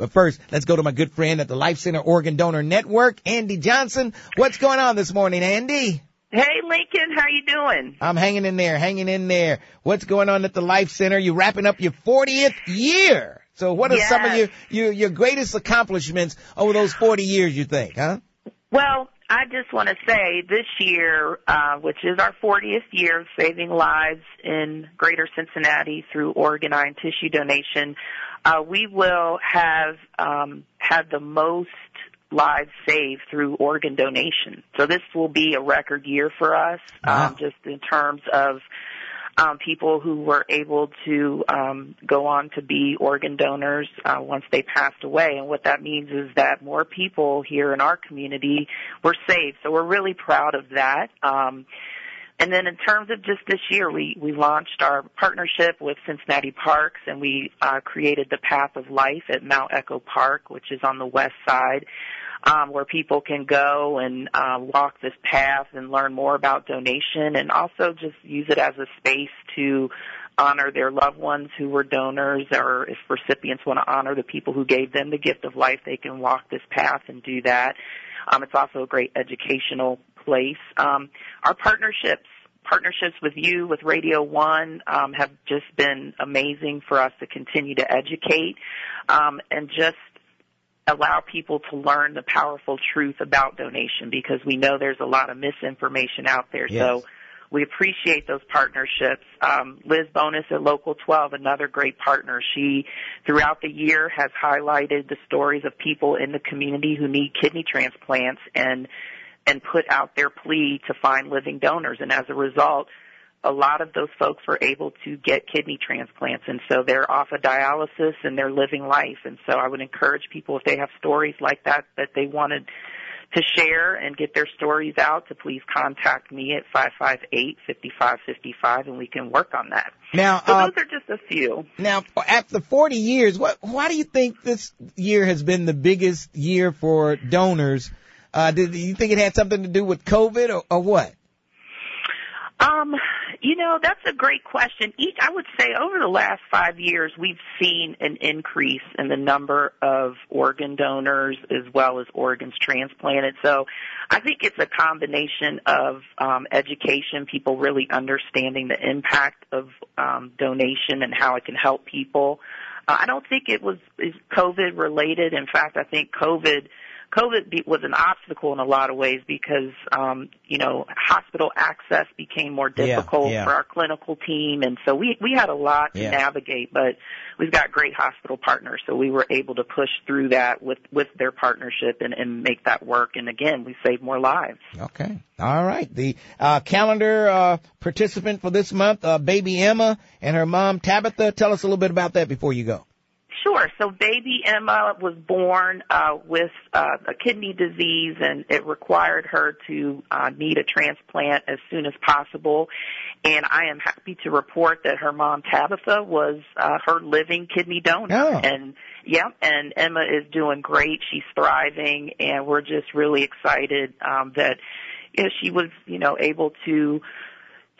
But first, let's go to my good friend at the Life Center Organ Donor Network, Andy Johnson. What's going on this morning, Andy? Hey Lincoln, how you doing? I'm hanging in there, hanging in there. What's going on at the Life Center? You're wrapping up your 40th year. So what are yes. some of your, your, your greatest accomplishments over those 40 years you think, huh? Well, I just want to say this year, uh, which is our 40th year of saving lives in greater Cincinnati through organ and tissue donation, uh, we will have, um, had the most lives saved through organ donation. So this will be a record year for us, wow. um, just in terms of um, people who were able to um, go on to be organ donors uh, once they passed away. And what that means is that more people here in our community were saved. So we're really proud of that. Um, and then in terms of just this year, we, we launched our partnership with Cincinnati Parks and we uh, created the Path of Life at Mount Echo Park, which is on the west side um, where people can go and uh, walk this path and learn more about donation and also just use it as a space to honor their loved ones who were donors or if recipients want to honor the people who gave them the gift of life, they can walk this path and do that. Um, it's also a great educational place. Um, our partnerships partnerships with you, with Radio One, um, have just been amazing for us to continue to educate um, and just allow people to learn the powerful truth about donation because we know there's a lot of misinformation out there. Yes. So we appreciate those partnerships. Um, Liz Bonis at Local 12, another great partner. She, throughout the year, has highlighted the stories of people in the community who need kidney transplants and and put out their plea to find living donors. And as a result, a lot of those folks were able to get kidney transplants and so they're off of dialysis and they're living life and so I would encourage people if they have stories like that that they wanted to share and get their stories out to please contact me at 558-5555 and we can work on that. Now, so uh, those are just a few. Now, after 40 years, what, why do you think this year has been the biggest year for donors? Uh, do, do you think it had something to do with COVID or, or what? Um, you know, that's a great question. Each, I would say over the last five years, we've seen an increase in the number of organ donors as well as organs transplanted. So I think it's a combination of um, education, people really understanding the impact of um, donation and how it can help people. Uh, I don't think it was COVID related. In fact, I think COVID COVID was an obstacle in a lot of ways because, um, you know, hospital access became more difficult yeah, yeah. for our clinical team, and so we we had a lot to Yeah. navigate. But we've got great hospital partners, so we were able to push through that with with their partnership and and make that work. And again, we saved more lives. Okay. All right. The uh, calendar uh, participant for this month, uh, baby Emma and her mom Tabitha. Tell us a little bit about that before you go. Sure. So baby Emma was born uh, with uh, a kidney disease, and it required her to uh, need a transplant as soon as possible. And I am happy to report that her mom Tabitha was uh, her living kidney donor. Oh. And yeah, and Emma is doing great. She's thriving, and we're just really excited um, that you know, she was you know able to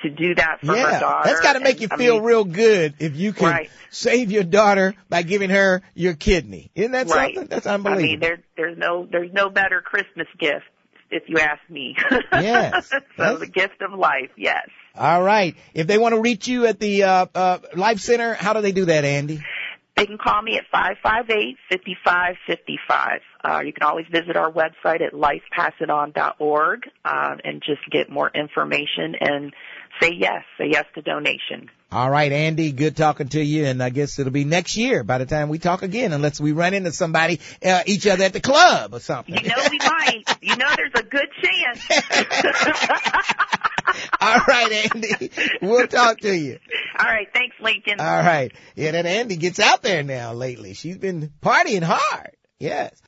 to do that for yeah, her daughter. that's got to make you And, I feel mean, real good if you can Right. save your daughter by giving her your kidney. Isn't that Right. something? That's I unbelievable. mean, there, there's no, there's no better Christmas gift, if you ask me. Yes. so That's- the gift of life, yes. All right. If they want to reach you at the uh, uh, Life Center, how do they do that, Andy? They can call me at 558-5555. Uh, you can always visit our website at lifepassiton.org, uh, and just get more information and say yes, say yes to donation. All right, Andy, good talking to you, and I guess it'll be next year by the time we talk again, unless we run into somebody, uh, each other at the club or something. You know we might. You know there's a good chance. All right, Andy, we'll talk to you. All right, thanks, Lincoln. All right. Yeah, that Andy gets out there now lately. She's been partying hard. Yes.